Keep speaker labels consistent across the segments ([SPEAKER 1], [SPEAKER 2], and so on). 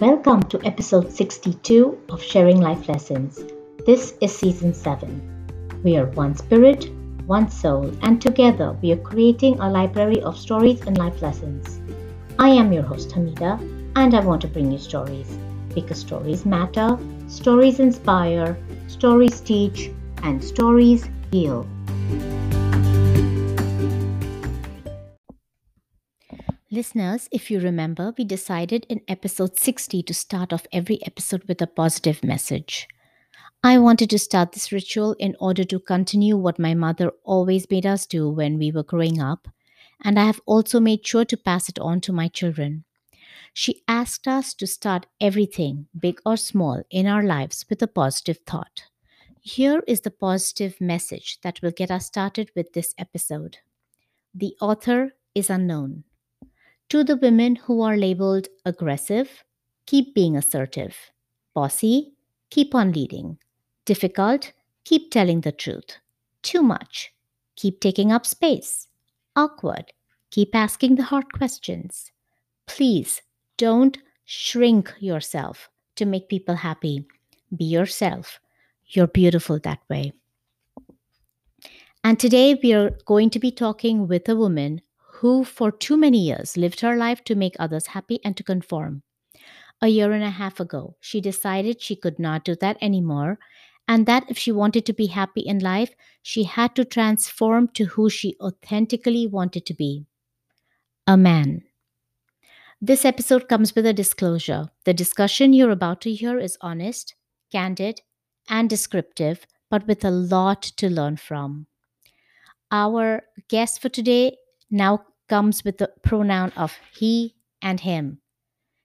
[SPEAKER 1] Welcome to episode 62 of Sharing Life Lessons. This is season 7. We are one spirit, one soul, and together we are creating a library of stories and life lessons. I am your host Hamida, and I want to bring you stories because stories matter, stories inspire, stories teach, and stories heal. Listeners, if you remember, we decided in episode 60 to start off every episode with a positive message. I wanted to start this ritual in order to continue what my mother always made us do when we were growing up, and I have also made sure to pass it on to my children. She asked us to start everything, big or small, in our lives with a positive thought. Here is the positive message that will get us started with this episode. The author is unknown. To the women who are labeled aggressive, keep being assertive. Bossy, keep on leading. Difficult, keep telling the truth. Too much, keep taking up space. Awkward, keep asking the hard questions. Please don't shrink yourself to make people happy. Be yourself. You're beautiful that way. And today we are going to be talking with a woman who for too many years lived her life to make others happy and to conform. A year and a half ago, she decided she could not do that anymore, and that if she wanted to be happy in life, she had to transform to who she authentically wanted to be a man. This episode comes with a disclosure. The discussion you're about to hear is honest, candid, and descriptive, but with a lot to learn from. Our guest for today now comes with the pronoun of he and him.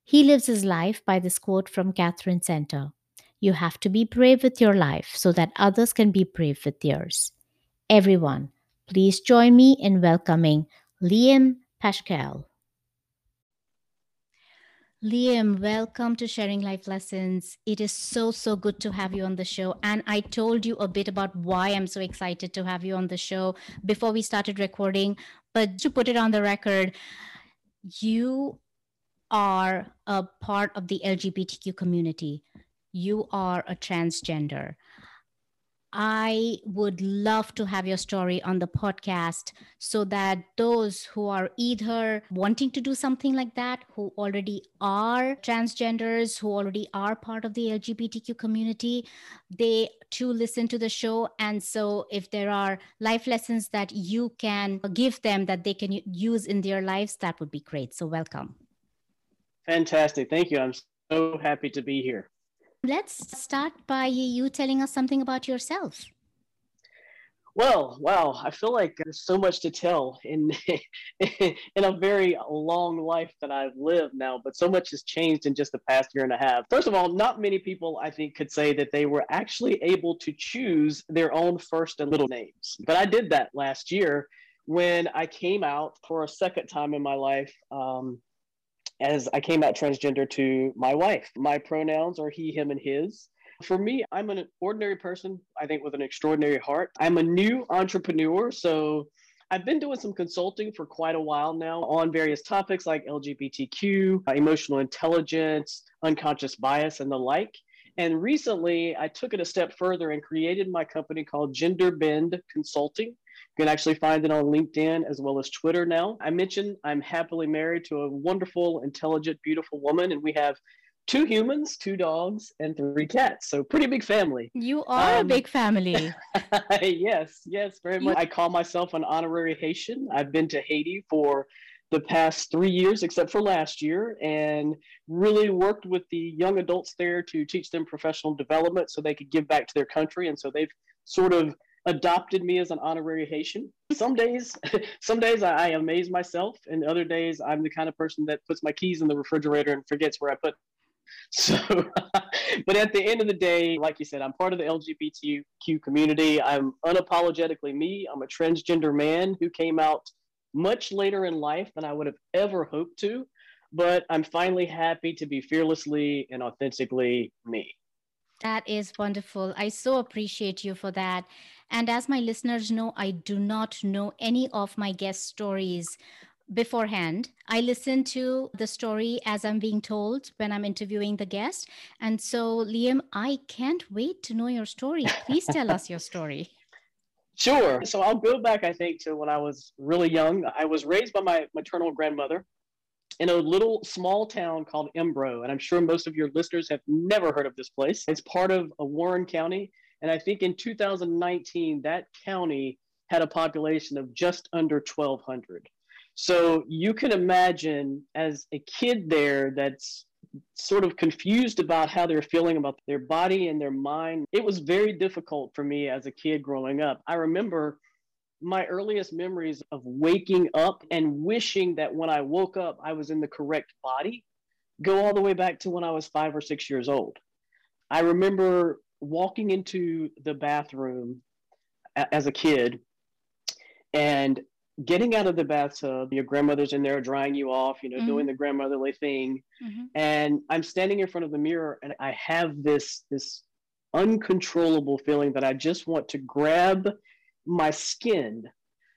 [SPEAKER 1] He lives his life by this quote from Katherine Center You have to be brave with your life so that others can be brave with theirs. Everyone, please join me in welcoming Liam Pascal. Liam, welcome to Sharing Life Lessons. It is so, so good to have you on the show. And I told you a bit about why I'm so excited to have you on the show before we started recording. But to put it on the record, you are a part of the LGBTQ community. You are a transgender. I would love to have your story on the podcast so that those who are either wanting to do something like that, who already are transgenders, who already are part of the LGBTQ community, they too listen to the show. And so, if there are life lessons that you can give them that they can use in their lives, that would be great. So, welcome.
[SPEAKER 2] Fantastic. Thank you. I'm so happy to be here.
[SPEAKER 1] Let's start by you telling us something about yourself.
[SPEAKER 2] Well, wow, I feel like there's so much to tell in in a very long life that I've lived now, but so much has changed in just the past year and a half. First of all, not many people I think could say that they were actually able to choose their own first and middle names. But I did that last year when I came out for a second time in my life. Um, as I came out transgender to my wife. My pronouns are he, him, and his. For me, I'm an ordinary person, I think, with an extraordinary heart. I'm a new entrepreneur. So I've been doing some consulting for quite a while now on various topics like LGBTQ, uh, emotional intelligence, unconscious bias, and the like. And recently, I took it a step further and created my company called Gender Bend Consulting. You can actually find it on LinkedIn as well as Twitter now. I mentioned I'm happily married to a wonderful, intelligent, beautiful woman, and we have two humans, two dogs, and three cats. So pretty big family.
[SPEAKER 1] You are um, a big family.
[SPEAKER 2] yes, yes, very much. I call myself an honorary Haitian. I've been to Haiti for the past three years, except for last year, and really worked with the young adults there to teach them professional development so they could give back to their country. And so they've sort of adopted me as an honorary Haitian. Some days, some days I, I, amaze myself, and other days I'm the kind of person that puts my keys in the refrigerator and forgets where I put. Them. So, but at the end of the day, like you said, I'm part of the LGBTQ community. I'm unapologetically me. I'm a transgender man who came out much later in life than I would have ever hoped to. But I'm finally happy to be fearlessly and authentically me.
[SPEAKER 1] That is wonderful. I so appreciate you for that. And as my listeners know, I do not know any of my guest stories beforehand. I listen to the story as I'm being told when I'm interviewing the guest. And so, Liam, I can't wait to know your story. Please tell us your story.
[SPEAKER 2] Sure. So I'll go back, I think, to when I was really young. I was raised by my maternal grandmother in a little small town called Embro. And I'm sure most of your listeners have never heard of this place. It's part of Warren County. And I think in 2019, that county had a population of just under 1,200. So you can imagine as a kid there that's sort of confused about how they're feeling about their body and their mind. It was very difficult for me as a kid growing up. I remember my earliest memories of waking up and wishing that when I woke up, I was in the correct body go all the way back to when I was five or six years old. I remember walking into the bathroom as a kid and getting out of the bathtub, your grandmother's in there drying you off, you know, mm-hmm. doing the grandmotherly thing. Mm-hmm. And I'm standing in front of the mirror and I have this this uncontrollable feeling that I just want to grab my skin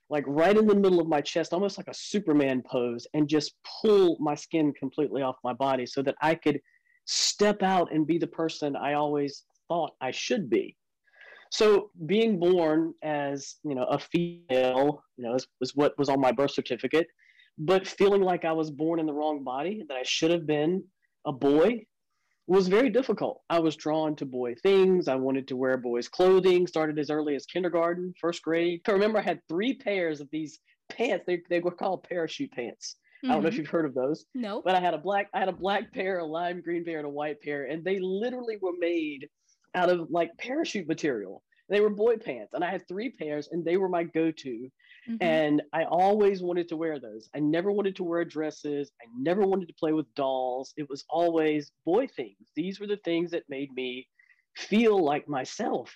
[SPEAKER 2] like right in the middle of my chest, almost like a Superman pose, and just pull my skin completely off my body so that I could step out and be the person I always thought I should be. So being born as you know a female, you know, was, was what was on my birth certificate, but feeling like I was born in the wrong body, that I should have been a boy, was very difficult. I was drawn to boy things. I wanted to wear boys' clothing. Started as early as kindergarten, first grade. I remember I had three pairs of these pants. They, they were called parachute pants. Mm-hmm. I don't know if mm-hmm. you've heard of those.
[SPEAKER 1] No.
[SPEAKER 2] But I had a black I had a black pair, a lime green pair, and a white pair, and they literally were made out of like parachute material. They were boy pants, and I had three pairs, and they were my go-to. Mm-hmm. And I always wanted to wear those. I never wanted to wear dresses. I never wanted to play with dolls. It was always boy things. These were the things that made me feel like myself.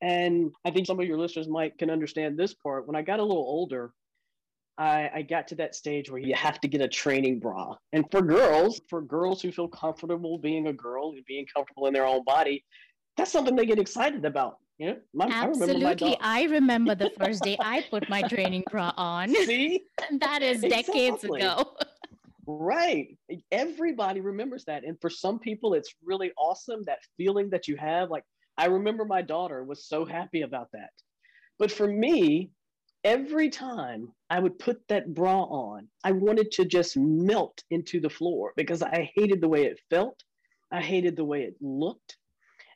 [SPEAKER 2] And I think some of your listeners might can understand this part. When I got a little older, I, I, got to that stage where you have to get a training bra. And for girls, for girls who feel comfortable being a girl and being comfortable in their own body, that's something they get excited about. Yeah,
[SPEAKER 1] my, absolutely. I remember, I remember, the first day I put my training bra on.
[SPEAKER 2] See,
[SPEAKER 1] that is decades exactly. ago.
[SPEAKER 2] right. Everybody remembers that, and for some people, it's really awesome that feeling that you have. Like I remember my daughter was so happy about that, but for me, every time I would put that bra on, I wanted to just melt into the floor because I hated the way it felt. I hated the way it looked.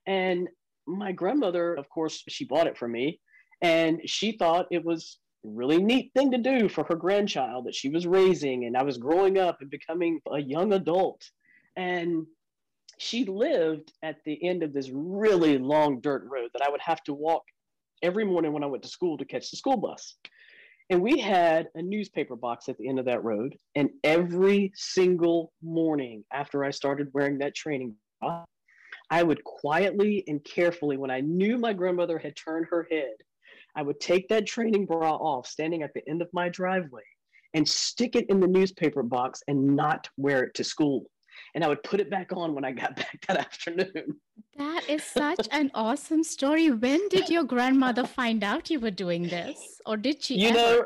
[SPEAKER 2] And my grandmother, of course, she bought it for me, and she thought it was a really neat thing to do for her grandchild that she was raising, and I was growing up and becoming a young adult. And she lived at the end of this really long dirt road that I would have to walk every morning when I went to school to catch the school bus. And we had a newspaper box at the end of that road. And every single morning after I started wearing that training I would quietly and carefully, when I knew my grandmother had turned her head, I would take that training bra off, standing at the end of my driveway, and stick it in the newspaper box and not wear it to school. And I would put it back on when I got back that afternoon.
[SPEAKER 1] That is such an awesome story. When did your grandmother find out you were doing this? Or did she?
[SPEAKER 2] You
[SPEAKER 1] ever?
[SPEAKER 2] know,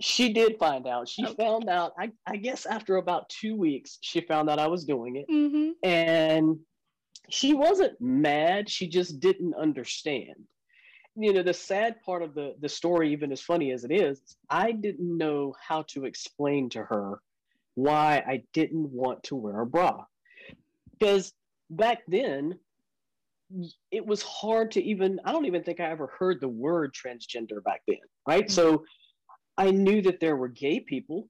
[SPEAKER 2] she did find out. She okay. found out, I, I, guess, after about two weeks, she found out I was doing it. Mm-hmm. And she wasn't mad she just didn't understand. You know the sad part of the the story even as funny as it is i didn't know how to explain to her why i didn't want to wear a bra. Because back then it was hard to even i don't even think i ever heard the word transgender back then right? Mm-hmm. so i knew that there were gay people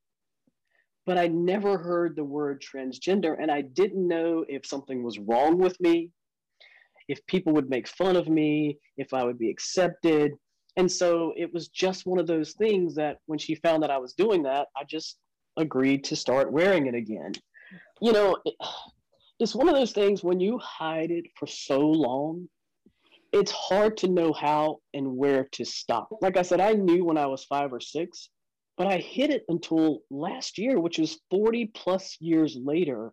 [SPEAKER 2] but I never heard the word transgender. And I didn't know if something was wrong with me, if people would make fun of me, if I would be accepted. And so it was just one of those things that when she found that I was doing that, I just agreed to start wearing it again. You know, it's one of those things when you hide it for so long, it's hard to know how and where to stop. Like I said, I knew when I was five or six but I hid it until last year, which was 40 plus years later.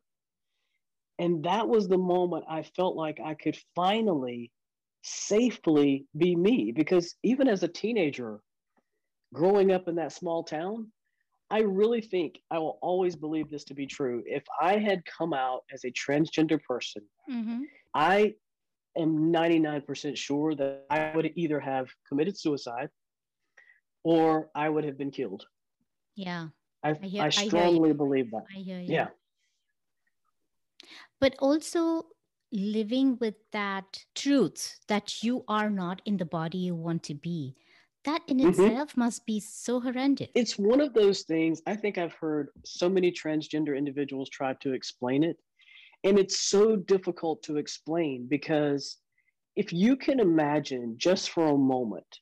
[SPEAKER 2] And that was the moment I felt like I could finally safely be me. Because even as a teenager, growing up in that small town, I really think I will always believe this to be true. If I had come out as a transgender person, mm-hmm. I am 99% sure that I would either have committed suicide or I would have been killed.
[SPEAKER 1] Yeah.
[SPEAKER 2] I, I, hear, I strongly I believe that.
[SPEAKER 1] I hear
[SPEAKER 2] you. Yeah.
[SPEAKER 1] But also living with that truth that you are not in the body you want to be that in mm-hmm. itself must be so horrendous.
[SPEAKER 2] It's one of those things. I think I've heard so many transgender individuals try to explain it. And it's so difficult to explain because if you can imagine just for a moment,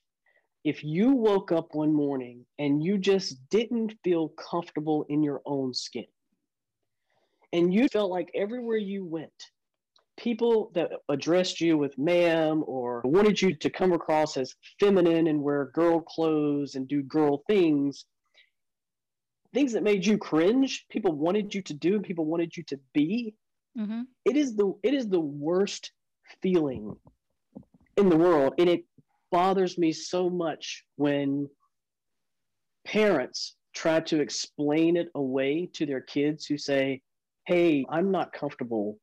[SPEAKER 2] if you woke up one morning and you just didn't feel comfortable in your own skin, and you felt like everywhere you went, people that addressed you with ma'am or wanted you to come across as feminine and wear girl clothes and do girl things, things that made you cringe, people wanted you to do and people wanted you to be. Mm-hmm. It is the it is the worst feeling in the world, and it bothers me so much when parents try to explain it away to their kids who say, "Hey, I'm not comfortable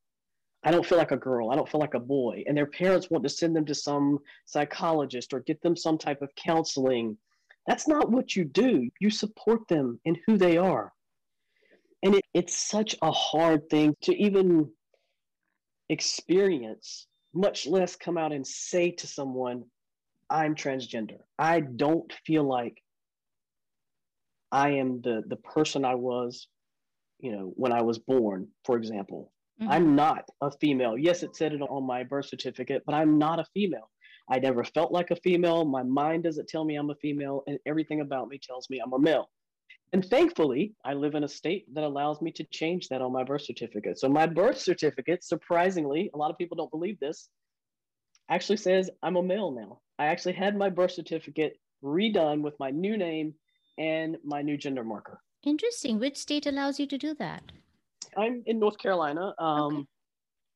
[SPEAKER 2] I don't feel like a girl. I don't feel like a boy. And their parents want to send them to some psychologist or get them some type of counseling. That's not what you do. You support them in who they are. And it, it's such a hard thing to even experience, much less come out and say to someone, I'm transgender. I don't feel like I am the, the person I was, you know, when I was born, for example. Mm-hmm. I'm not a female. Yes, it said it on my birth certificate, but I'm not a female. I never felt like a female. My mind doesn't tell me I'm a female, and everything about me tells me I'm a male. And thankfully, I live in a state that allows me to change that on my birth certificate. So, my birth certificate, surprisingly, a lot of people don't believe this, actually says I'm a male now. I actually had my birth certificate redone with my new name and my new gender marker.
[SPEAKER 1] Interesting. Which state allows you to do that?
[SPEAKER 2] I'm in North Carolina. Um, okay.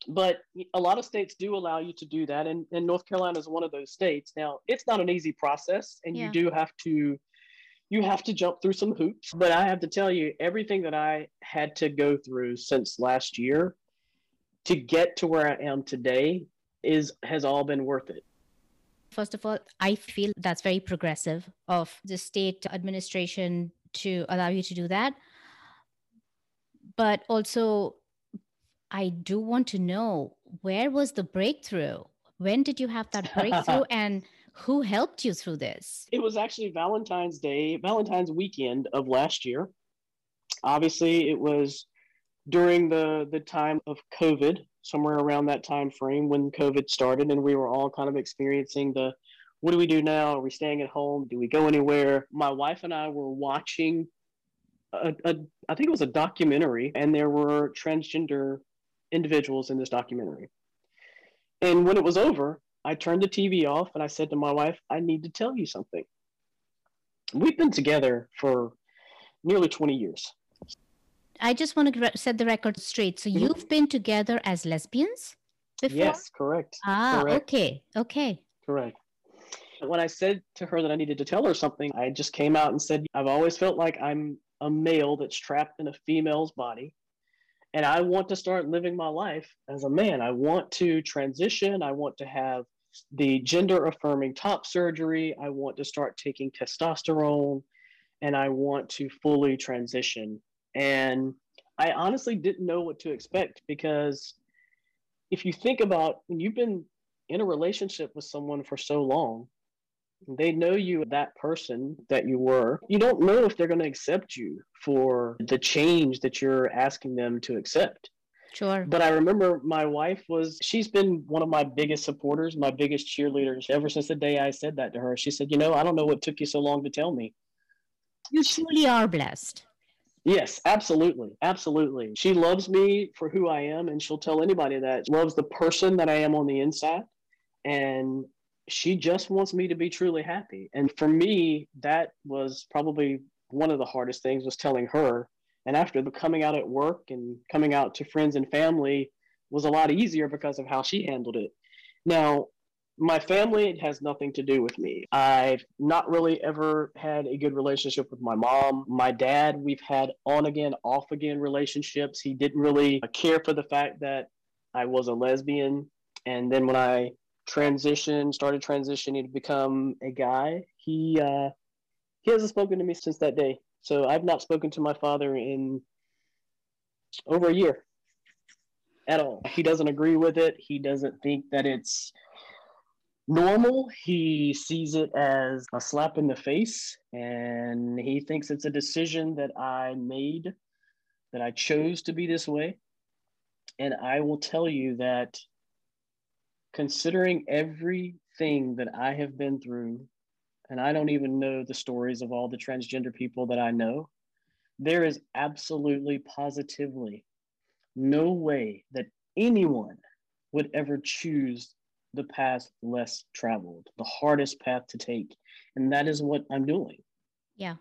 [SPEAKER 2] But a lot of states do allow you to do that, and, and North Carolina is one of those states. Now, it's not an easy process, and yeah. you do have to you have to jump through some hoops. But I have to tell you, everything that I had to go through since last year to get to where I am today is has all been worth it.
[SPEAKER 1] First of all, I feel that's very progressive of the state administration to allow you to do that but also I do want to know where was the breakthrough? When did you have that breakthrough and who helped you through this?
[SPEAKER 2] It was actually Valentine's Day, Valentine's weekend of last year. Obviously, it was during the the time of COVID, somewhere around that time frame when COVID started and we were all kind of experiencing the what do we do now? Are we staying at home? Do we go anywhere? My wife and I were watching a, a, I think it was a documentary, and there were transgender individuals in this documentary. And when it was over, I turned the TV off and I said to my wife, I need to tell you something. We've been together for nearly 20 years.
[SPEAKER 1] I just want to set the record straight. So mm-hmm. you've been together as lesbians before?
[SPEAKER 2] Yes, correct.
[SPEAKER 1] Ah,
[SPEAKER 2] correct.
[SPEAKER 1] okay. Okay.
[SPEAKER 2] Correct. When I said to her that I needed to tell her something, I just came out and said, I've always felt like I'm a male that's trapped in a female's body and I want to start living my life as a man. I want to transition. I want to have the gender affirming top surgery. I want to start taking testosterone and I want to fully transition. And I honestly didn't know what to expect because if you think about when you've been in a relationship with someone for so long, they know you that person that you were. You don't know if they're going to accept you for the change that you're asking them to accept.
[SPEAKER 1] Sure.
[SPEAKER 2] But I remember my wife was, she's been one of my biggest supporters, my biggest cheerleaders ever since the day I said that to her. She said, You know, I don't know what took you so long to tell me.
[SPEAKER 1] You truly are blessed.
[SPEAKER 2] Yes, absolutely. Absolutely. She loves me for who I am, and she'll tell anybody that. loves the person that I am on the inside. And she just wants me to be truly happy. And for me, that was probably one of the hardest things was telling her. And after the coming out at work and coming out to friends and family was a lot easier because of how she handled it. Now, my family has nothing to do with me. I've not really ever had a good relationship with my mom. My dad, we've had on again, off again relationships. He didn't really care for the fact that I was a lesbian. And then when I transitioned, started transitioning to become a guy, he uh, he hasn't spoken to me since that day. So I've not spoken to my father in over a year at all. He doesn't agree with it. He doesn't think that it's normal. He sees it as a slap in the face and he thinks it's a decision that I made, that I chose to be this way. And I will tell you that considering everything that I have been through, and I don't even know the stories of all the transgender people that I know, there is absolutely positively no way that anyone would ever choose the path less traveled, the hardest path to take. And that is what I'm doing.
[SPEAKER 1] Yeah.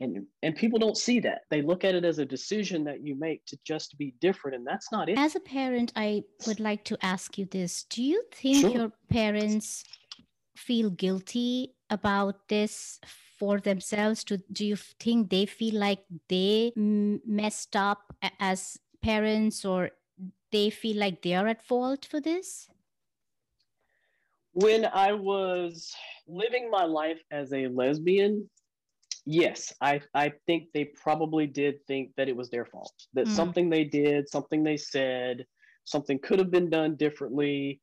[SPEAKER 2] And, and people don't see that. They look at it as a decision that you make to just be different, and that's not it.
[SPEAKER 1] As a parent, I would like to ask you this Do you think sure. your parents feel guilty about this for themselves? Do, do you think they feel like they messed up as parents or they feel like they are at fault for this?
[SPEAKER 2] When I was living my life as a lesbian, yes, I, I think they probably did think that it was their fault, that mm. something they did, something they said, something could have been done differently.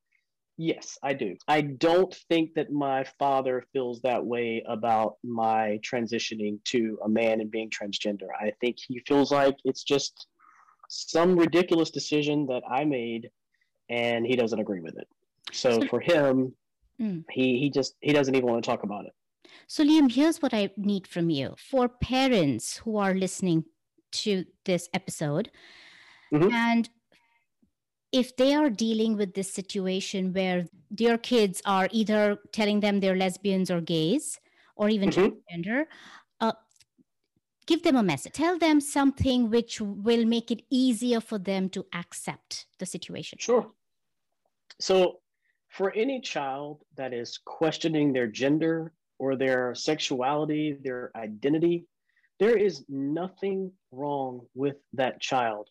[SPEAKER 2] Yes, I do. I don't think that my father feels that way about my transitioning to a man and being transgender. I think he feels like it's just some ridiculous decision that I made and he doesn't agree with it. So for him, mm. he he just he doesn't even want to talk about it.
[SPEAKER 1] So Liam, here's what I need from you. For parents who are listening to this episode mm-hmm. and if they are dealing with this situation where their kids are either telling them they're lesbians or gays or even mm-hmm. transgender, uh, give them a message tell them something which will make it easier for them to accept the situation
[SPEAKER 2] sure so for any child that is questioning their gender or their sexuality their identity there is nothing wrong with that child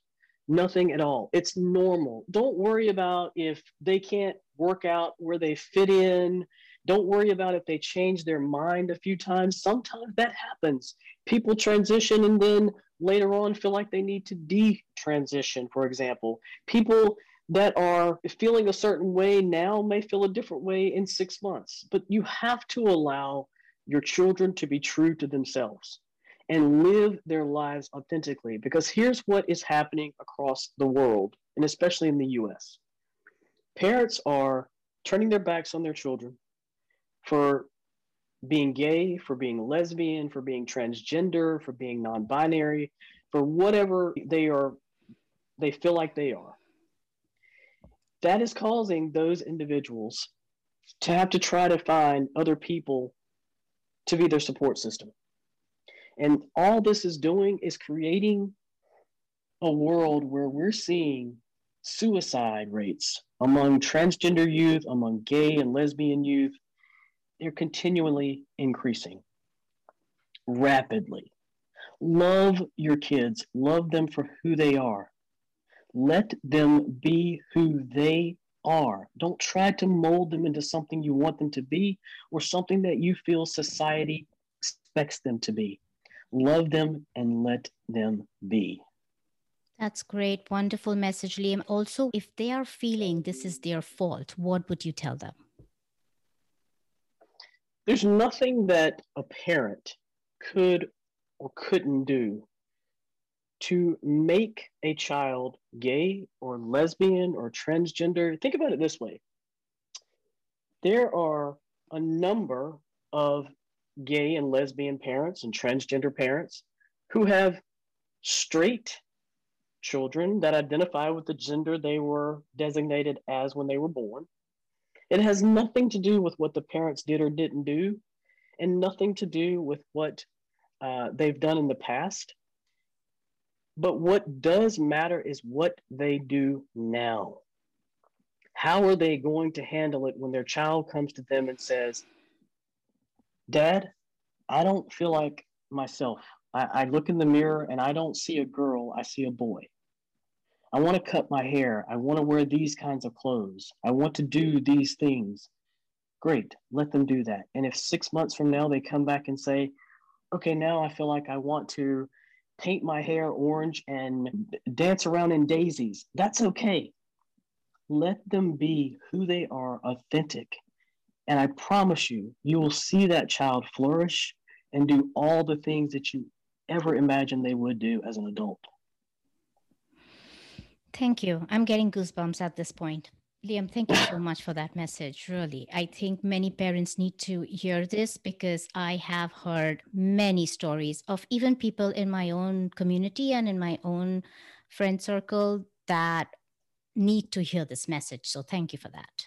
[SPEAKER 2] nothing at all it's normal don't worry about if they can't work out where they fit in don't worry about if they change their mind a few times. Sometimes that happens. People transition and then later on feel like they need to de-transition, for example. People that are feeling a certain way now may feel a different way in six months. But you have to allow your children to be true to themselves and live their lives authentically. Because here's what is happening across the world, and especially in the US parents are turning their backs on their children for being gay, for being lesbian, for being transgender, for being non-binary, for whatever they are they feel like they are. That is causing those individuals to have to try to find other people to be their support system. And all this is doing is creating a world where we're seeing suicide rates among transgender youth, among gay and lesbian youth, they're continually increasing rapidly. Love your kids, love them for who they are. Let them be who they are. Don't try to mold them into something you want them to be or something that you feel society expects them to be. Love them and let them be.
[SPEAKER 1] That's great. Wonderful message, Liam. Also, if they are feeling this is their fault, what would you tell them?
[SPEAKER 2] there's nothing that a parent could or couldn't do to make a child gay or lesbian or transgender. Think about it this way there are a number of gay and lesbian parents and transgender parents who have straight children that identify with the gender they were designated as when they were born. It has nothing to do with what the parents did or didn't do, and nothing to do with what uh, they've done in the past. But what does matter is what they do now. How are they going to handle it when their child comes to them and says, Dad, I don't feel like myself. I, I look in the mirror and I don't see a girl, I see a boy. I want to cut my hair. I want to wear these kinds of clothes. I want to do these things. Great, let them do that. And if six months from now they come back and say, okay, now I feel like I want to paint my hair orange and dance around in daisies, that's okay. Let them be who they are, authentic. And I promise you, you will see that child flourish and do all the things that you ever imagined they would do as an adult.
[SPEAKER 1] Thank you. I'm getting goosebumps at this point. Liam, thank you so much for that message. Really, I think many parents need to hear this because I have heard many stories of even people in my own community and in my own friend circle that need to hear this message. So, thank you for that.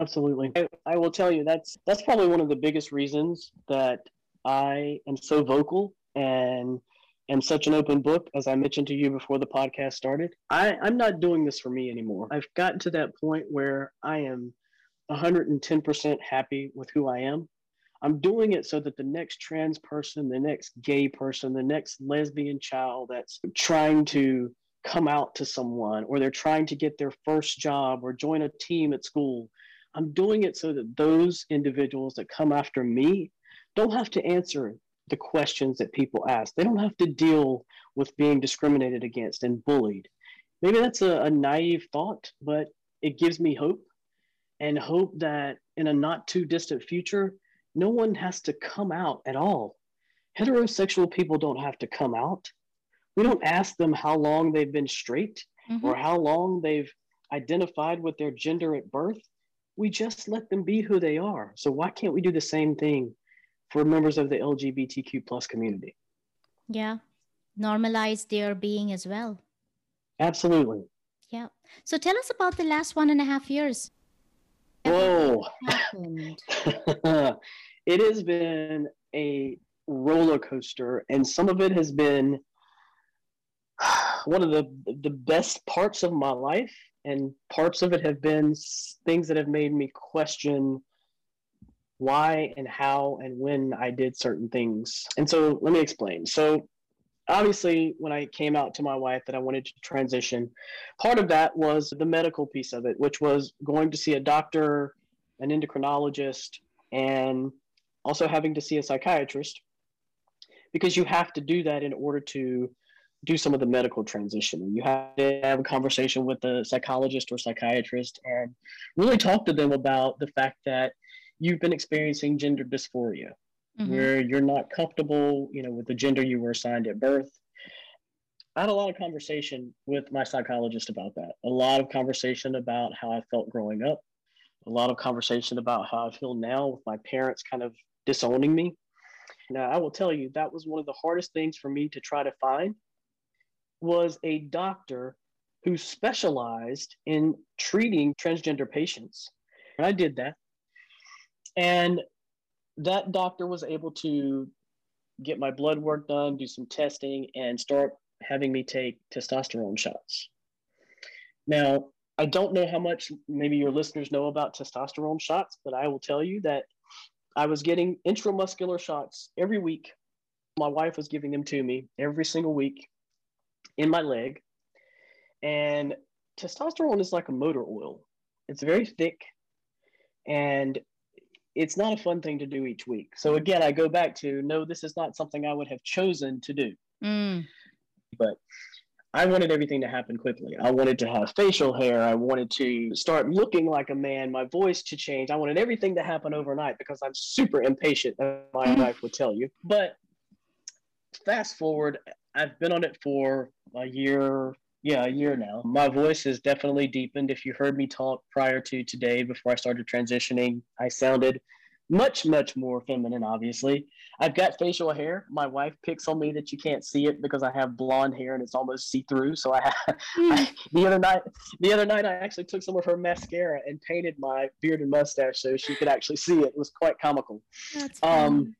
[SPEAKER 2] Absolutely. I, I will tell you that's that's probably one of the biggest reasons that I am so vocal and am such an open book, as I mentioned to you before the podcast started. I, I'm not doing this for me anymore. I've gotten to that point where I am 110% happy with who I am. I'm doing it so that the next trans person, the next gay person, the next lesbian child that's trying to come out to someone or they're trying to get their first job or join a team at school, I'm doing it so that those individuals that come after me don't have to answer the questions that people ask. They don't have to deal with being discriminated against and bullied. Maybe that's a, a naive thought, but it gives me hope and hope that in a not too distant future, no one has to come out at all. Heterosexual people don't have to come out. We don't ask them how long they've been straight mm-hmm. or how long they've identified with their gender at birth. We just let them be who they are. So why can't we do the same thing for members of the LGBTQ plus community.
[SPEAKER 1] Yeah. Normalize their being as well.
[SPEAKER 2] Absolutely.
[SPEAKER 1] Yeah. So tell us about the last one and a half years.
[SPEAKER 2] Whoa. it has been a roller coaster, and some of it has been one of the the best parts of my life, and parts of it have been things that have made me question why and how and when I did certain things. And so let me explain. So obviously when I came out to my wife that I wanted to transition, part of that was the medical piece of it, which was going to see a doctor, an endocrinologist, and also having to see a psychiatrist because you have to do that in order to do some of the medical transition. You have to have a conversation with a psychologist or psychiatrist and really talk to them about the fact that you've been experiencing gender dysphoria, mm-hmm. where you're not comfortable, you know, with the gender you were assigned at birth. I had a lot of conversation with my psychologist about that. A lot of conversation about how I felt growing up. A lot of conversation about how I feel now with my parents kind of disowning me. Now, I will tell you that was one of the hardest things for me to try to find was a doctor who specialized in treating transgender patients. And I did that. And that doctor was able to get my blood work done, do some testing, and start having me take testosterone shots. Now, I don't know how much maybe your listeners know about testosterone shots, but I will tell you that I was getting intramuscular shots every week. My wife was giving them to me every single week in my leg. And testosterone is like a motor oil, it's very thick and it's not a fun thing to do each week. So again, I go back to no, this is not something I would have chosen to do. Mm. But I wanted everything to happen quickly. I wanted to have facial hair. I wanted to start looking like a man, my voice to change. I wanted everything to happen overnight because I'm super impatient, my mm. wife would tell you. But fast forward, I've been on it for a year, yeah, a year now. My voice has definitely deepened. If you heard me talk prior to today, before I started transitioning, I sounded much, much more feminine, obviously. I've got facial hair. My wife picks on me that you can't see it because I have blonde hair and it's almost see-through. So I, I the other night, the other night I actually took some of her mascara and painted my beard and mustache so she could actually see it. It was quite comical. That's um,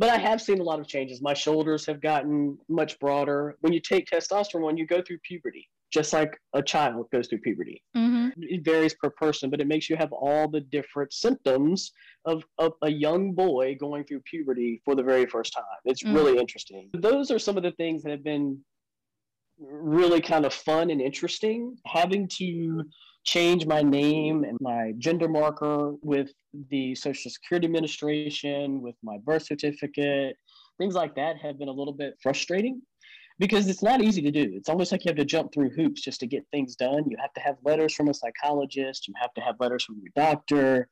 [SPEAKER 2] but I have seen a lot of changes. My shoulders have gotten much broader. When you take testosterone, you go through puberty. just like a child goes through puberty. Mm-hmm. It varies per person, but it makes you have all the different symptoms of, of a young boy going through puberty for the very first time. It's mm. really interesting. Those are some of the things that have been really kind of fun and interesting. Having to change my name and my gender marker with the Social Security Administration, with my birth certificate, things like that have been a little bit frustrating because it's not easy to do. It's almost like you have to jump through hoops just to get things done. You have to have letters from a psychologist, you have to have letters from your doctor.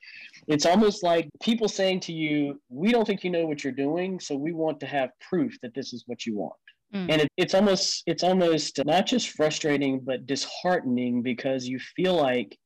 [SPEAKER 2] It's almost like people saying to you, We don't think you know what you're doing, so we want to have proof that this is what you want. Mm. And it, it's almost it's almost not just frustrating but disheartening because you feel like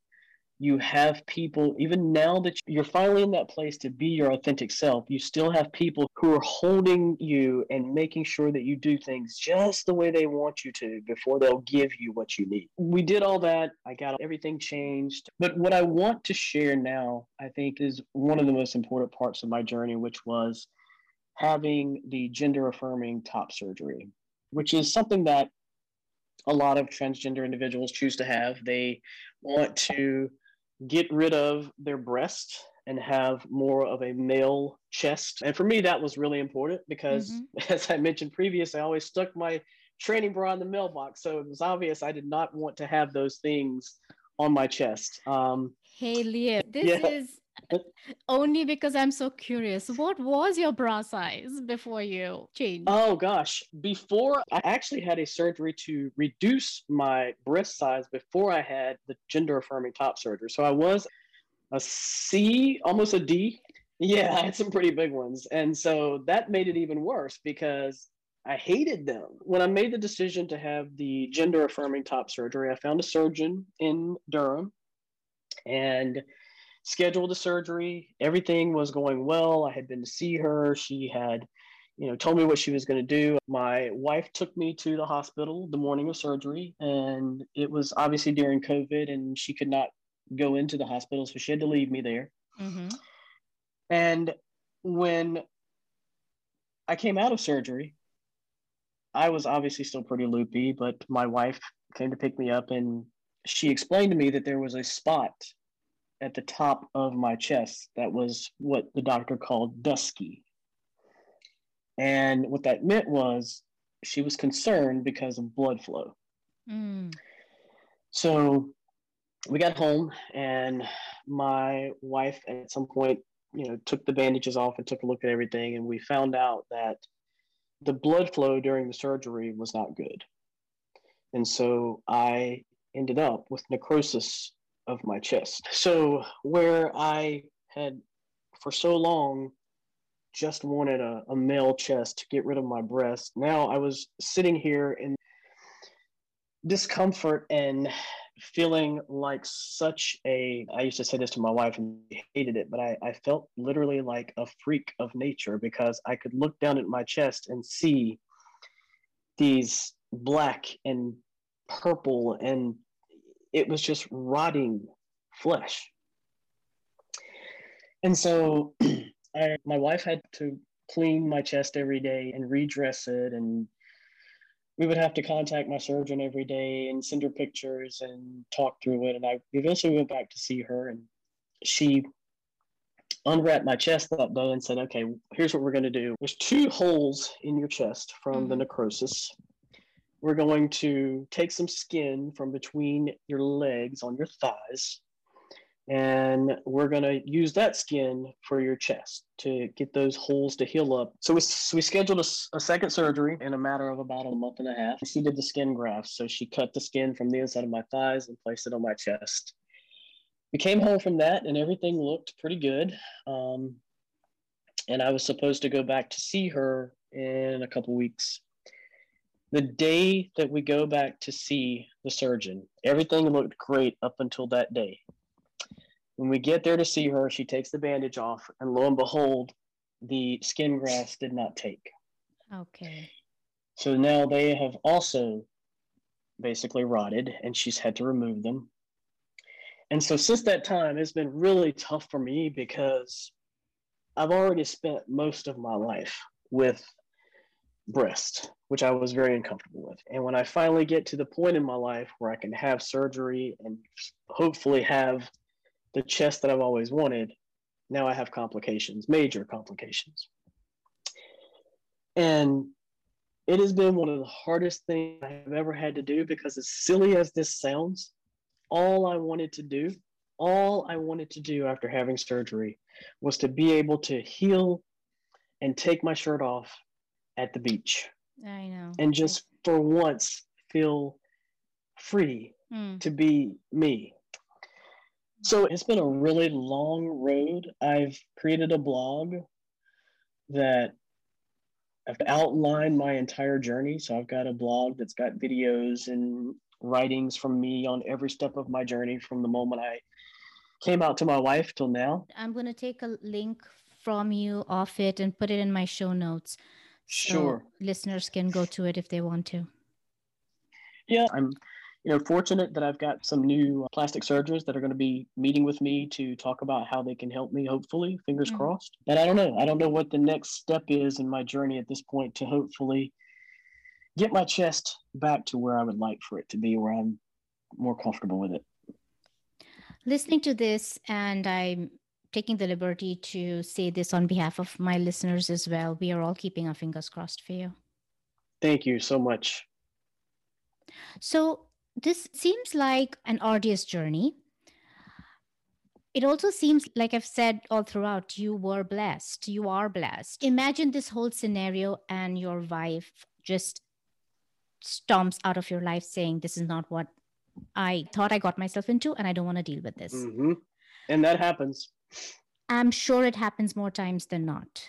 [SPEAKER 2] you have people even now that you're finally in that place to be your authentic self you still have people who are holding you and making sure that you do things just the way they want you to before they'll give you what you need. We did all that. I got everything changed. But what i want to share now i think is one of the most important parts of my journey which was having the gender affirming top surgery, which is something that a lot of transgender individuals choose to have. They want to get rid of their breast and have more of a male chest. And for me, that was really important because, mm-hmm. as I mentioned previously, I always stuck my training bra in the mailbox. So it was obvious I did not want to have those things on my chest. Um,
[SPEAKER 1] hey, Leo, this yeah. is only because I'm so curious. What was your bra size before you changed?
[SPEAKER 2] Oh gosh, before I actually had a surgery to reduce my breast size before I had the gender affirming top surgery. So I was a C, almost a D. Yeah, I had some pretty big ones. And so that made it even worse because I hated them. When I made the decision to have the gender affirming top surgery, I found a surgeon in Durham and scheduled the surgery. Everything was going well. I had been to see her. She had, you know, told me what she was going to do. My wife took me to the hospital the morning of surgery, and it was obviously during COVID, and she could not go into the hospital, so she had to leave me there. Mm-hmm. And when I came out of surgery, I was obviously still pretty loopy, but my wife came to pick me up and she explained to me that there was a spot at the top of my chest. That was what the doctor called dusky. And what that meant was she was concerned because of blood flow. Mm. So we got home, and my wife at some point, you know, took the bandages off and took a look at everything, and we found out that the blood flow during the surgery was not good. And so I ended up with necrosis of my chest. So, where I had for so long just wanted a, a male chest to get rid of my breast, now I was sitting here in discomfort and feeling like such a i used to say this to my wife and hated it but I, I felt literally like a freak of nature because i could look down at my chest and see these black and purple and it was just rotting flesh. And so I, my wife had to clean my chest every day and redress it. And we would have to contact my surgeon every day and send her pictures and talk through it. And I eventually went back to see her and she unwrapped my chest that day and said, okay, here's what we're going to do. There's two holes in your chest from mm-hmm. the necrosis we're going to take some skin from between your legs on your thighs and we're going to use that skin for your chest to get those holes to heal up. So we, so we scheduled a, a, second surgery in a matter of about a month and a half. She did the skin graft. So she cut the skin from the inside of my thighs and placed it on my chest. We came home from that and everything looked pretty good. Um, and I was supposed to go back to see her in a couple weeks the day that we go back to see the surgeon, everything looked great up until that day. When we get there to see her, she takes the bandage off, and lo and behold, the skin grafts did not take.
[SPEAKER 1] Okay.
[SPEAKER 2] So now they have also basically rotted, and she's had to remove them. And so since that time, it's been really tough for me because I've already spent most of my life with breast, which I was very uncomfortable with. And when I finally get to the point in my life where I can have surgery and hopefully have the chest that I've always wanted, now I have complications, major complications. And it has been one of the hardest things I have ever had to do because, as silly as this sounds, all I wanted to do, all I wanted to do after having surgery was to be able to heal and take my shirt off at the beach.
[SPEAKER 1] I know.
[SPEAKER 2] And just for once feel free mm. to be me. So it's been a really long road. I've created a blog that I've outlined my entire journey. So I've got a blog that's got videos and writings from me on every step of my journey from the moment I came out to my wife till now.
[SPEAKER 1] I'm going to take a link from you off it and put it in my show notes. So
[SPEAKER 2] sure.
[SPEAKER 1] listeners can go to it if they want to.
[SPEAKER 2] Yeah, I'm you know fortunate that I've got some new plastic surgeons that are going to be meeting with me to talk about how they can help me hopefully fingers mm-hmm. crossed but i don't know i don't know what the next step is in my journey at this point to hopefully get my chest back to where i would like for it to be where i'm more comfortable with it
[SPEAKER 1] listening to this and i'm taking the liberty to say this on behalf of my listeners as well we are all keeping our fingers crossed for you
[SPEAKER 2] thank you so much
[SPEAKER 1] so this seems like an arduous journey. It also seems like I've said all throughout, you were blessed. You are blessed. Imagine this whole scenario and your wife just stomps out of your life saying, This is not what I thought I got myself into, and I don't want to deal with this.
[SPEAKER 2] Mm-hmm. And that happens.
[SPEAKER 1] I'm sure it happens more times than not.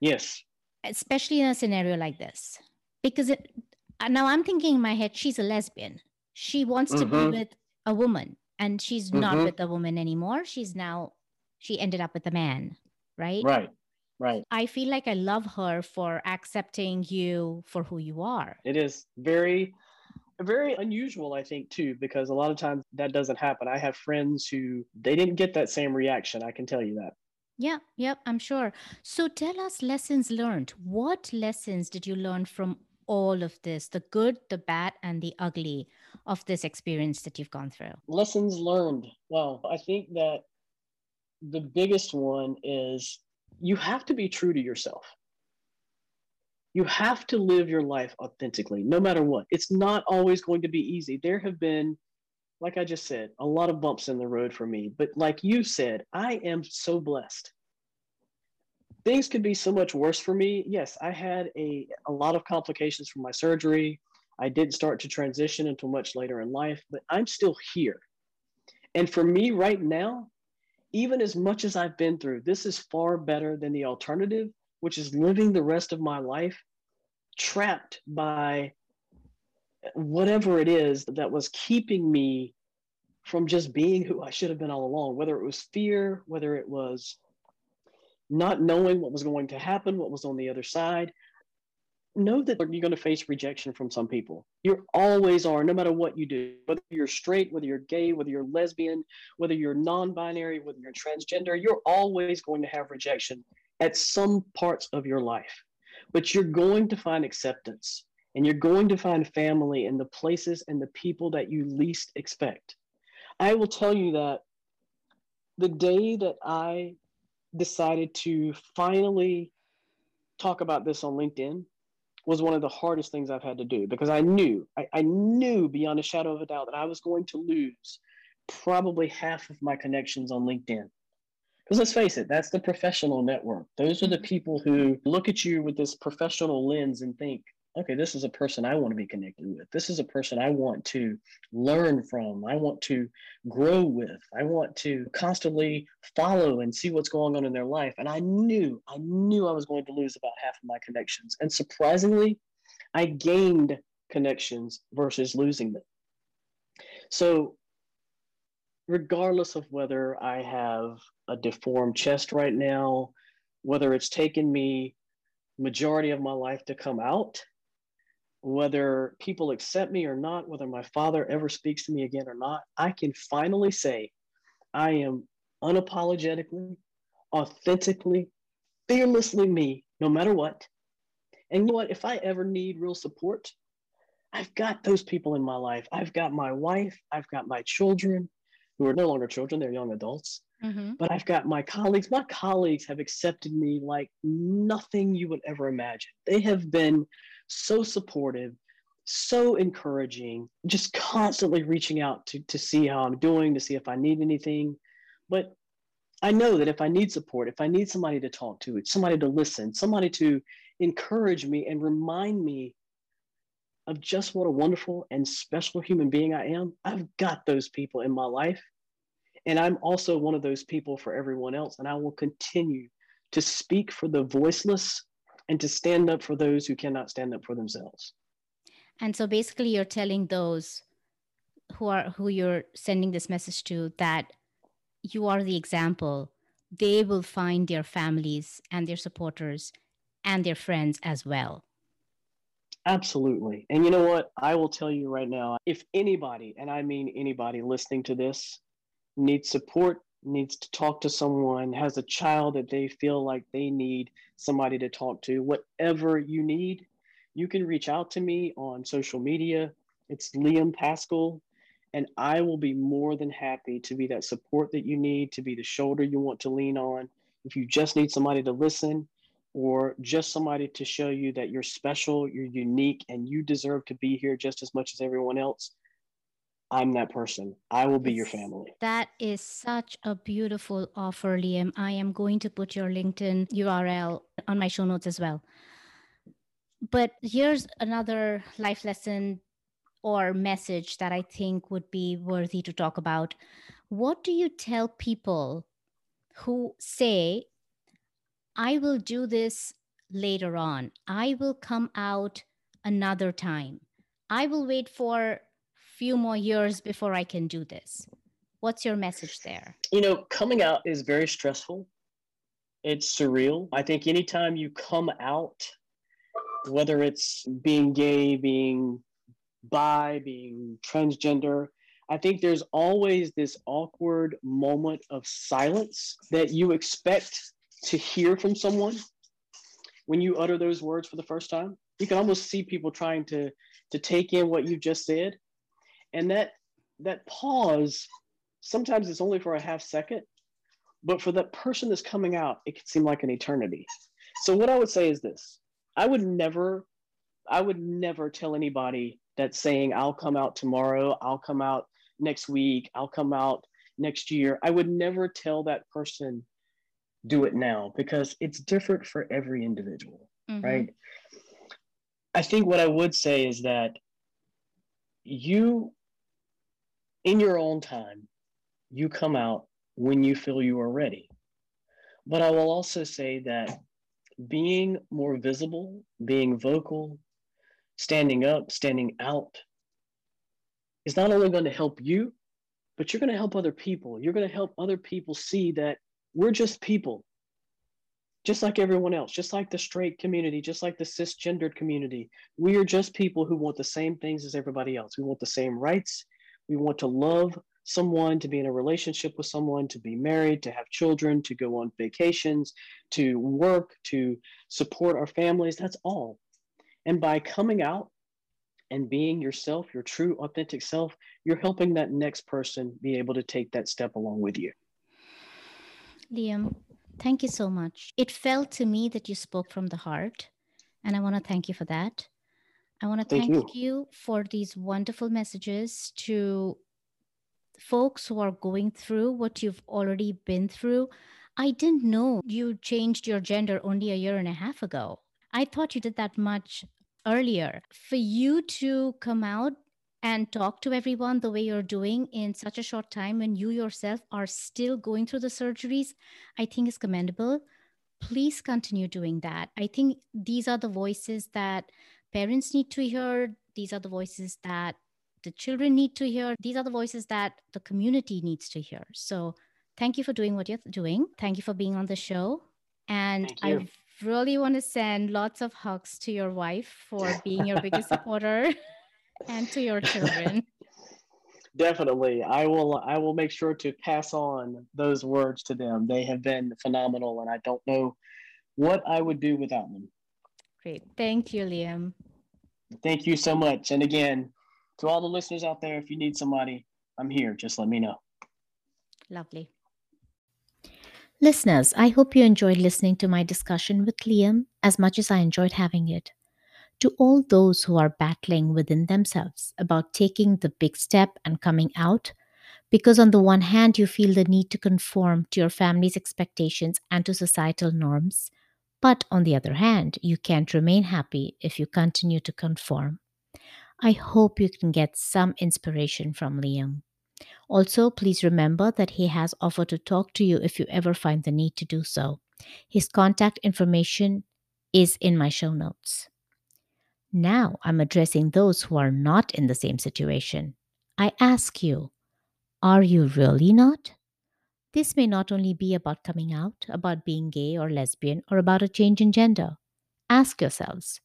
[SPEAKER 2] Yes.
[SPEAKER 1] Especially in a scenario like this. Because it, now I'm thinking in my head, she's a lesbian she wants mm-hmm. to be mm-hmm. with a woman and she's mm-hmm. not with a woman anymore she's now she ended up with a man right
[SPEAKER 2] right right
[SPEAKER 1] i feel like i love her for accepting you for who you are
[SPEAKER 2] it is very very unusual i think too because a lot of times that doesn't happen i have friends who they didn't get that same reaction i can tell you that
[SPEAKER 1] yeah yep i'm sure so tell us lessons learned what lessons did you learn from all of this the good the bad and the ugly of this experience that you've gone through?
[SPEAKER 2] Lessons learned. Well, I think that the biggest one is you have to be true to yourself. You have to live your life authentically, no matter what. It's not always going to be easy. There have been, like I just said, a lot of bumps in the road for me. But like you said, I am so blessed. Things could be so much worse for me. Yes, I had a, a lot of complications from my surgery. I didn't start to transition until much later in life, but I'm still here. And for me right now, even as much as I've been through, this is far better than the alternative, which is living the rest of my life trapped by whatever it is that was keeping me from just being who I should have been all along, whether it was fear, whether it was not knowing what was going to happen, what was on the other side, know that you're going to face rejection from some people. You always are, no matter what you do, whether you're straight, whether you're gay, whether you're lesbian, whether you're non binary, whether you're transgender, you're always going to have rejection at some parts of your life. But you're going to find acceptance and you're going to find family in the places and the people that you least expect. I will tell you that the day that I decided to finally talk about this on LinkedIn was one of the hardest things I've had to do because I knew, I, I knew beyond a shadow of a doubt that I was going to lose probably half of my connections on LinkedIn. Because let's face it, that's the professional network. Those are the mm-hmm. people who look at you with this professional lens and think, okay, this is a person I want to be connected with. This is a person I want to learn from. I want to grow with. I want to constantly follow and see what's going on in their life. And I knew, I knew I was going to lose about half of my connections. And surprisingly, I gained connections versus losing them. So, regardless of whether I have a deformed chest right now, whether it's taken me majority of my life to come out whether people accept me or not, whether my father ever speaks to me again or not, I can finally say I am unapologetically, authentically, fearlessly me, no matter what. And you know what? If I ever need real support, I've got those people in my life. I've got my wife, I've got my children who are no longer children, they're young adults. Mm-hmm. But I've got my colleagues. My colleagues have accepted me like nothing you would ever imagine. They have been so supportive, so encouraging, just constantly reaching out to, to see how I'm doing, to see if I need anything. But I know that if I need support, if I need somebody to talk to, somebody to listen, somebody to encourage me and remind me of just what a wonderful and special human being I am, I've got those people in my life. And I'm also one of those people for everyone else. And I will continue to speak for the voiceless and to stand up for those who cannot stand up for themselves.
[SPEAKER 1] And so basically you're telling those who are who you're sending this message to that you are the example. They will find their families and their supporters and their friends as well.
[SPEAKER 2] Absolutely. And you know what? I will tell you right now if anybody, and I mean anybody listening to this, needs support, needs to talk to someone, has a child that they feel like they need somebody to talk to, whatever you need, you can reach out to me on social media. It's Liam Pascal, and I will be more than happy to be that support that you need, to be the shoulder you want to lean on. If you just need somebody to listen, or just somebody to show you that you're special, you're unique, and you deserve to be here just as much as everyone else, I'm that person. I will be your family.
[SPEAKER 1] That is such a beautiful offer, Liam. I am going to put your LinkedIn URL on my show notes as well. But here's another life lesson or message that I think would be worthy to talk about. What do you tell people who say, I will do this later on. I will come out another time. I will wait for a few more years before I can do this. What's your message there?
[SPEAKER 2] You know, coming out is very stressful. It's surreal. I think anytime you come out, whether it's being gay, being bi, being transgender, I think there's always this awkward moment of silence that you expect to hear from someone when you utter those words for the first time. You can almost see people trying to to take in what you've just said, and that that pause sometimes it's only for a half second, but for that person that's coming out, it can seem like an eternity. So what I would say is this: I would never, I would never tell anybody that's saying I'll come out tomorrow, I'll come out next week, I'll come out next year. I would never tell that person do it now because it's different for every individual, mm-hmm. right? I think what I would say is that you, in your own time, you come out when you feel you are ready. But I will also say that being more visible, being vocal, standing up, standing out is not only going to help you, but you're going to help other people. You're going to help other people see that we're just people, just like everyone else, just like the straight community, just like the cisgendered community. We are just people who want the same things as everybody else. We want the same rights. We want to love someone, to be in a relationship with someone, to be married, to have children, to go on vacations, to work, to support our families. That's all. And by coming out and being yourself, your true, authentic self, you're helping that next person be able to take that step along with you.
[SPEAKER 1] Liam, thank you so much. It felt to me that you spoke from the heart, and I want to thank you for that. I want to thank, thank you. you for these wonderful messages to folks who are going through what you've already been through. I didn't know you changed your gender only a year and a half ago. I thought you did that much earlier. For you to come out and talk to everyone the way you're doing in such a short time when you yourself are still going through the surgeries, I think is commendable. Please continue doing that. I think these are the voices that parents need to hear. These are the voices that the children need to hear. These are the voices that the community needs to hear. So, thank you for doing what you're doing. Thank you for being on the show. And I really want to send lots of hugs to your wife for being your biggest supporter and to your children.
[SPEAKER 2] Definitely. I will I will make sure to pass on those words to them. They have been phenomenal and I don't know what I would do without them.
[SPEAKER 1] Great. Thank you, Liam.
[SPEAKER 2] Thank you so much. And again, to all the listeners out there, if you need somebody, I'm here. Just let me know.
[SPEAKER 1] Lovely. Listeners, I hope you enjoyed listening to my discussion with Liam as much as I enjoyed having it. To all those who are battling within themselves about taking the big step and coming out, because on the one hand, you feel the need to conform to your family's expectations and to societal norms, but on the other hand, you can't remain happy if you continue to conform. I hope you can get some inspiration from Liam. Also, please remember that he has offered to talk to you if you ever find the need to do so. His contact information is in my show notes. Now I'm addressing those who are not in the same situation. I ask you, are you really not? This may not only be about coming out, about being gay or lesbian, or about a change in gender. Ask yourselves,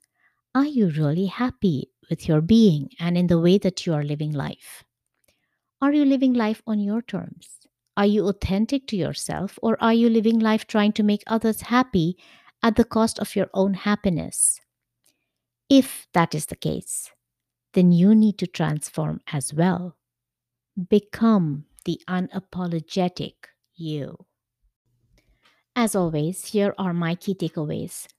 [SPEAKER 1] are you really happy with your being and in the way that you are living life? Are you living life on your terms? Are you authentic to yourself or are you living life trying to make others happy at the cost of your own happiness? If that is the case, then you need to transform as well. Become the unapologetic you. As always, here are my key takeaways.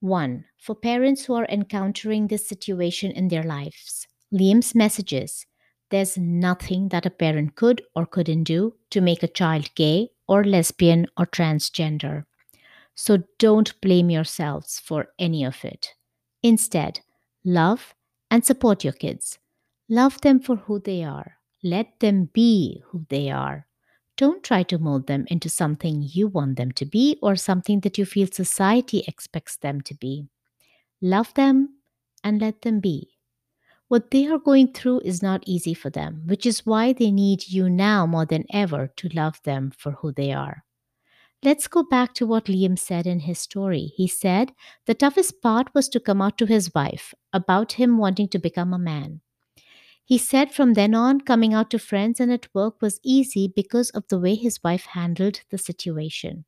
[SPEAKER 1] 1. For parents who are encountering this situation in their lives, Liam's messages there's nothing that a parent could or couldn't do to make a child gay or lesbian or transgender. So don't blame yourselves for any of it. Instead, love and support your kids. Love them for who they are. Let them be who they are. Don't try to mold them into something you want them to be or something that you feel society expects them to be. Love them and let them be. What they are going through is not easy for them, which is why they need you now more than ever to love them for who they are. Let's go back to what Liam said in his story. He said the toughest part was to come out to his wife about him wanting to become a man. He said from then on, coming out to friends and at work was easy because of the way his wife handled the situation.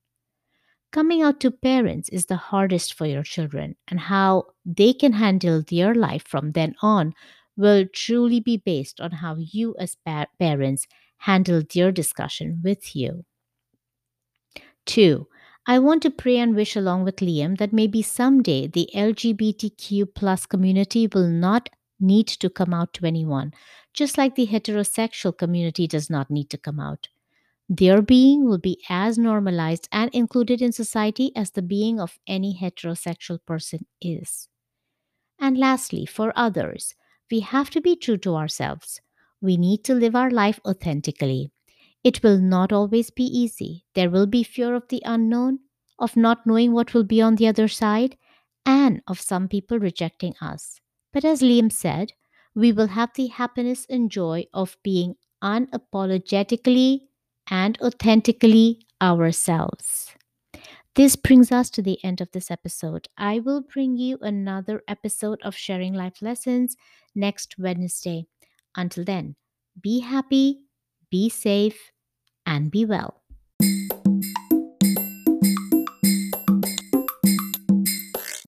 [SPEAKER 1] Coming out to parents is the hardest for your children, and how they can handle their life from then on will truly be based on how you, as pa- parents, handle their discussion with you. Two, I want to pray and wish along with Liam that maybe someday the LGBTQ plus community will not need to come out to anyone, just like the heterosexual community does not need to come out. Their being will be as normalized and included in society as the being of any heterosexual person is. And lastly, for others, we have to be true to ourselves. We need to live our life authentically. It will not always be easy. There will be fear of the unknown, of not knowing what will be on the other side, and of some people rejecting us. But as Liam said, we will have the happiness and joy of being unapologetically and authentically ourselves. This brings us to the end of this episode. I will bring you another episode of Sharing Life Lessons next Wednesday. Until then, be happy, be safe, and be well.